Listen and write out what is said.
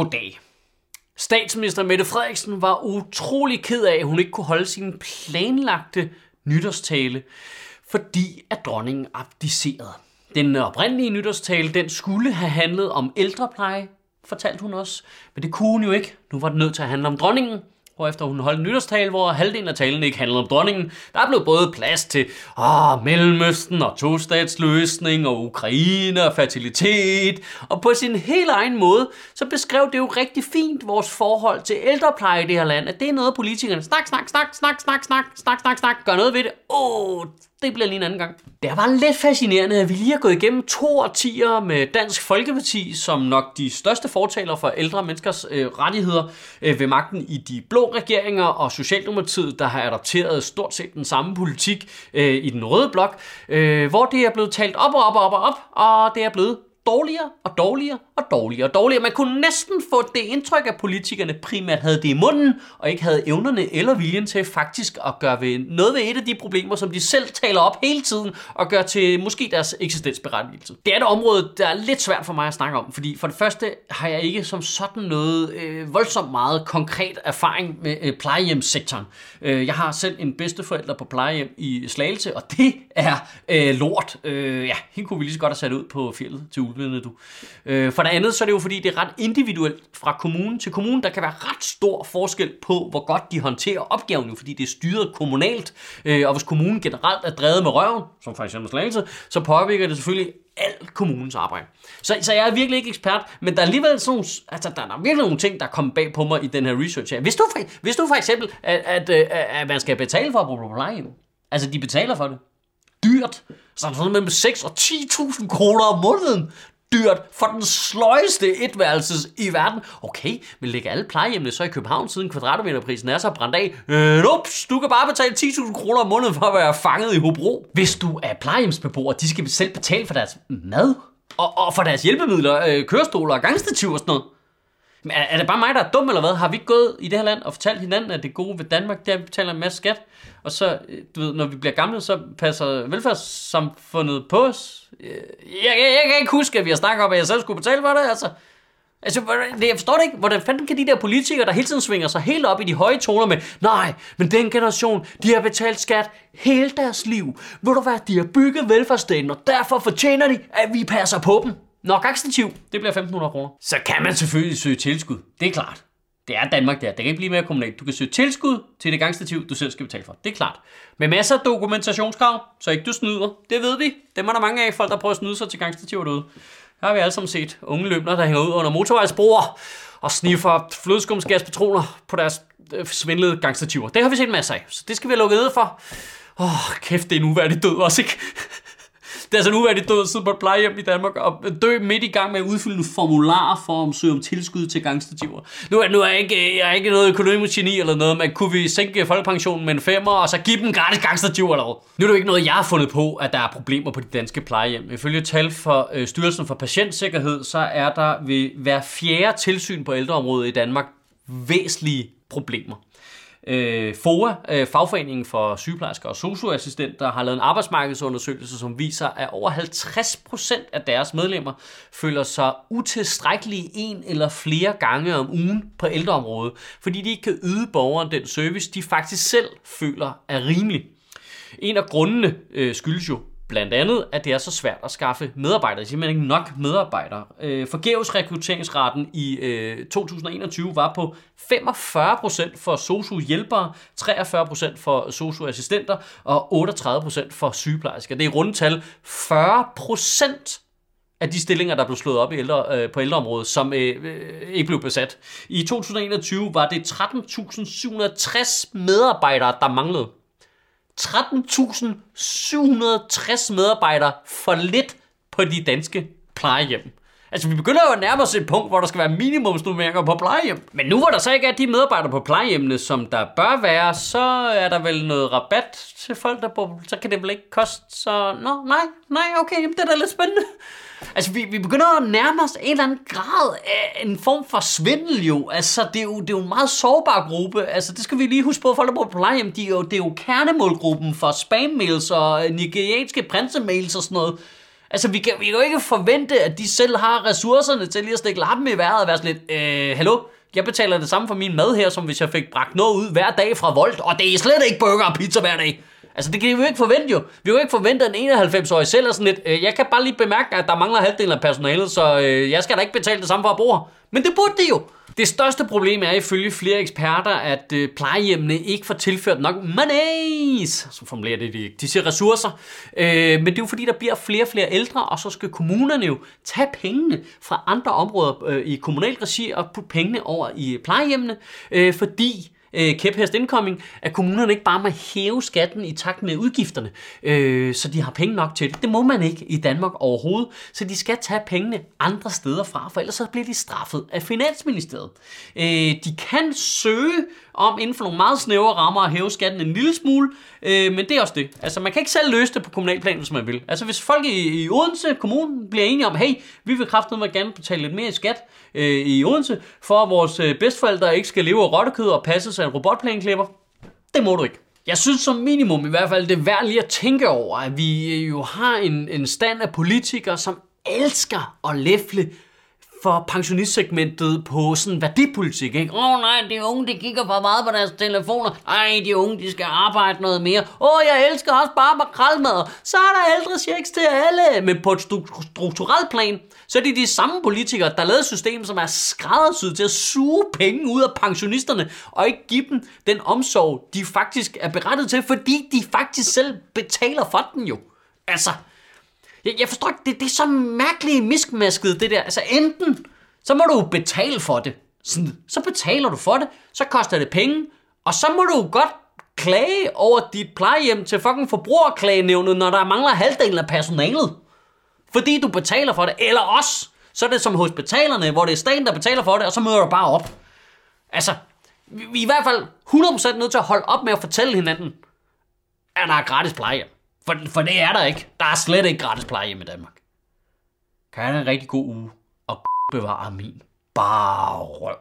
Goddag. Statsminister Mette Frederiksen var utrolig ked af, at hun ikke kunne holde sin planlagte nytårstale, fordi at dronningen abdicerede. Den oprindelige nytårstale, den skulle have handlet om ældrepleje, fortalte hun også. Men det kunne hun jo ikke. Nu var det nødt til at handle om dronningen, efter hun holdt en nytårstale, hvor halvdelen af talen ikke handlede om dronningen. Der blev både plads til åh, Mellemøsten og tostatsløsning og Ukraine og fertilitet. Og på sin helt egen måde, så beskrev det jo rigtig fint vores forhold til ældrepleje i det her land. At det er noget, politikerne snak, snak, snak, snak, snak, snak, snak, snak, snak, gør noget ved det. Åh, oh, det bliver lige en anden gang. Det var lidt fascinerende, at vi lige har gået igennem to årtier med Dansk Folkeparti, som nok de største fortaler for ældre menneskers øh, rettigheder øh, ved magten i de blå regeringer, og Socialdemokratiet, der har adopteret stort set den samme politik øh, i den røde blok, øh, hvor det er blevet talt op og op og op og op, og det er blevet dårligere og dårligere og dårligere og dårligere. Man kunne næsten få det indtryk, at politikerne primært havde det i munden, og ikke havde evnerne eller viljen til faktisk at gøre ved noget ved et af de problemer, som de selv taler op hele tiden, og gør til måske deres eksistensberettigelse. Det er et område, der er lidt svært for mig at snakke om, fordi for det første har jeg ikke som sådan noget øh, voldsomt meget konkret erfaring med øh, plejehjemssektoren. Øh, jeg har selv en bedsteforælder på plejehjem i Slagelse, og det er øh, lort. Øh, ja, hende kunne vi lige så godt have sat ud på fjellet til udvidede du. Øh, for det andet, så er det jo fordi, det er ret individuelt fra kommune til kommune. Der kan være ret stor forskel på, hvor godt de håndterer opgaven, jo, fordi det er styret kommunalt. Øh, og hvis kommunen generelt er drevet med røven, som for eksempel Slagelse, så påvirker det selvfølgelig alt kommunens arbejde. Så, så jeg er virkelig ikke ekspert, men der er alligevel sådan nogle, altså, der er virkelig nogle ting, der er kommet bag på mig i den her research her. Hvis du for, hvis du for eksempel, at, at, at, at man skal betale for at bo på plejehjem, altså de betaler for det, dyrt, så er sådan mellem 6 og 10.000 kroner om måneden dyrt for den sløjeste etværelses i verden. Okay, vi lægger alle plejehjemmene så i København, siden kvadratmeterprisen er så brændt af. Øh, ups, du kan bare betale 10.000 kroner om måneden for at være fanget i Hobro. Hvis du er plejehjemsbeboer, de skal selv betale for deres mad og, og for deres hjælpemidler, øh, kørestoler og gangstativ og sådan noget. Men er, er det bare mig, der er dum, eller hvad? Har vi ikke gået i det her land og fortalt hinanden, at det gode ved Danmark, det er, at vi betaler en masse skat, og så, øh, du ved, når vi bliver gamle, så passer velfærdssamfundet på os? Øh, jeg, jeg, jeg kan ikke huske, at vi har snakket om, at jeg selv skulle betale for det, altså. Altså, jeg forstår det ikke. Hvordan fanden kan de der politikere, der hele tiden svinger sig helt op i de høje toner med, nej, men den generation, de har betalt skat hele deres liv. Ved du hvad, de har bygget velfærdsstaten, og derfor fortjener de, at vi passer på dem. Når gangstativ, det bliver 1.500 kroner. Så kan man selvfølgelig søge tilskud. Det er klart. Det er Danmark der. Det kan ikke blive mere kommunalt. Du kan søge tilskud til det gangstativ, du selv skal betale for. Det er klart. Med masser af dokumentationskrav, så ikke du snyder. Det ved vi. Dem er der mange af folk, der prøver at snyde sig til gangstativer derude. Her har vi alle sammen set unge løbner, der hænger ud under motorvejsbroer og sniffer flødeskumsgaspatroner på deres øh, svindlede gangstativer. Det har vi set masser af, så det skal vi have lukket ned for. Åh, oh, kæft, det er en uværdig død også, ikke? Det er altså nu, at de døde sidde på et plejehjem i Danmark og dø midt i gang med at udfylde en formular for at søge om tilskud til gangstativer. Nu er, nu er jeg, ikke, jeg er ikke noget økonomisk geni eller noget, men kunne vi sænke folkepensionen med en femmer, og så give dem gratis gangstativer eller? Nu er det jo ikke noget, jeg har fundet på, at der er problemer på de danske plejehjem. Ifølge tal for øh, Styrelsen for Patientsikkerhed, så er der ved hver fjerde tilsyn på ældreområdet i Danmark væsentlige problemer. Øh, FOA, øh, fagforeningen for sygeplejersker og socioassistenter, har lavet en arbejdsmarkedsundersøgelse, som viser, at over 50% af deres medlemmer føler sig utilstrækkelige en eller flere gange om ugen på ældreområdet, fordi de ikke kan yde borgeren den service, de faktisk selv føler er rimelig. En af grundene øh, skyldes jo Blandt andet, at det er så svært at skaffe medarbejdere. Det er Simpelthen ikke nok medarbejdere. Øh, forgæves rekrutteringsraten i øh, 2021 var på 45% for sosu-hjælpere, 43% for sosu-assistenter og 38% for sygeplejersker. Det er i rundetal 40% af de stillinger, der blev slået op i ældre, øh, på ældreområdet, som øh, øh, ikke blev besat. I 2021 var det 13.760 medarbejdere, der manglede. 13.760 medarbejdere for lidt på de danske plejehjem. Altså, vi begynder jo at nærme os et punkt, hvor der skal være minimumsnummeringer på plejehjem. Men nu hvor der så ikke er de medarbejdere på plejehjemmene, som der bør være, så er der vel noget rabat til folk, der bor, så kan det vel ikke koste, så... Nå, nej, nej, okay, jamen, det er da lidt spændende. Altså, vi, vi begynder at nærme os en eller anden grad af en form for svindel jo. Altså, det er jo, det er jo en meget sårbar gruppe. Altså, det skal vi lige huske på, folk der bor på plejehjem, de er jo, det er jo kernemålgruppen for spam-mails og øh, nigerianske prinsemails og sådan noget. Altså, vi kan, vi kan jo ikke forvente, at de selv har ressourcerne til lige at stikke lappen i vejret og være sådan lidt, øh, hallo, jeg betaler det samme for min mad her, som hvis jeg fik bragt noget ud hver dag fra Volt, og det er slet ikke burger og pizza hver dag. Altså, det kan vi jo ikke forvente jo. Vi kan jo ikke forvente, at en 91-årig selv er sådan lidt, øh, jeg kan bare lige bemærke, at der mangler halvdelen af personalet, så øh, jeg skal da ikke betale det samme for at bo. Men det burde de jo. Det største problem er ifølge flere eksperter, at øh, plejehjemmene ikke får tilført nok monies, som formulerer det de, de siger ressourcer. Øh, men det er jo fordi, der bliver flere og flere ældre, og så skal kommunerne jo tage pengene fra andre områder øh, i kommunal regi og putte pengene over i plejehjemmene, øh, fordi øh, kæphest incoming, at kommunerne ikke bare må hæve skatten i takt med udgifterne, øh, så de har penge nok til det. Det må man ikke i Danmark overhovedet, så de skal tage pengene andre steder fra, for ellers så bliver de straffet af Finansministeriet. Øh, de kan søge om inden for nogle meget snævre rammer at hæve skatten en lille smule, øh, men det er også det. Altså man kan ikke selv løse det på kommunalplanen, hvis man vil. Altså hvis folk i, i Odense Kommune bliver enige om, hey, vi vil kraftigt gerne betale lidt mere i skat øh, i Odense, for at vores øh, bedstforældre ikke skal leve af rottekød og passe af en robotplæneklipper, det må du ikke. Jeg synes som minimum i hvert fald, det er værd lige at tænke over, at vi jo har en, en stand af politikere, som elsker at læfle for pensionistsegmentet på sådan værdipolitik, ikke? Åh oh, nej, de unge, de kigger for meget på deres telefoner. Ej, de unge, de skal arbejde noget mere. Åh, oh, jeg elsker også bare makralmad. Så er der ældre checks til alle. Men på et strukturelt plan, så er det de samme politikere, der lavede et system, som er skræddersyet til at suge penge ud af pensionisterne, og ikke give dem den omsorg, de faktisk er berettet til, fordi de faktisk selv betaler for den jo. Altså, jeg, jeg forstår ikke, det, det er så mærkeligt miskmasket, det der. Altså enten, så må du betale for det. Sådan, så betaler du for det, så koster det penge, og så må du godt klage over dit plejehjem til fucking forbrugerklagenævnet, når der mangler halvdelen af personalet. Fordi du betaler for det, eller også, så er det som hospitalerne, hvor det er staten, der betaler for det, og så møder du bare op. Altså, vi er i hvert fald 100% nødt til at holde op med at fortælle hinanden, at der er gratis plejehjem. For, for det er der ikke. Der er slet ikke gratis plejehjem i Danmark. Kan have en rigtig god uge, og bevare min bare røv.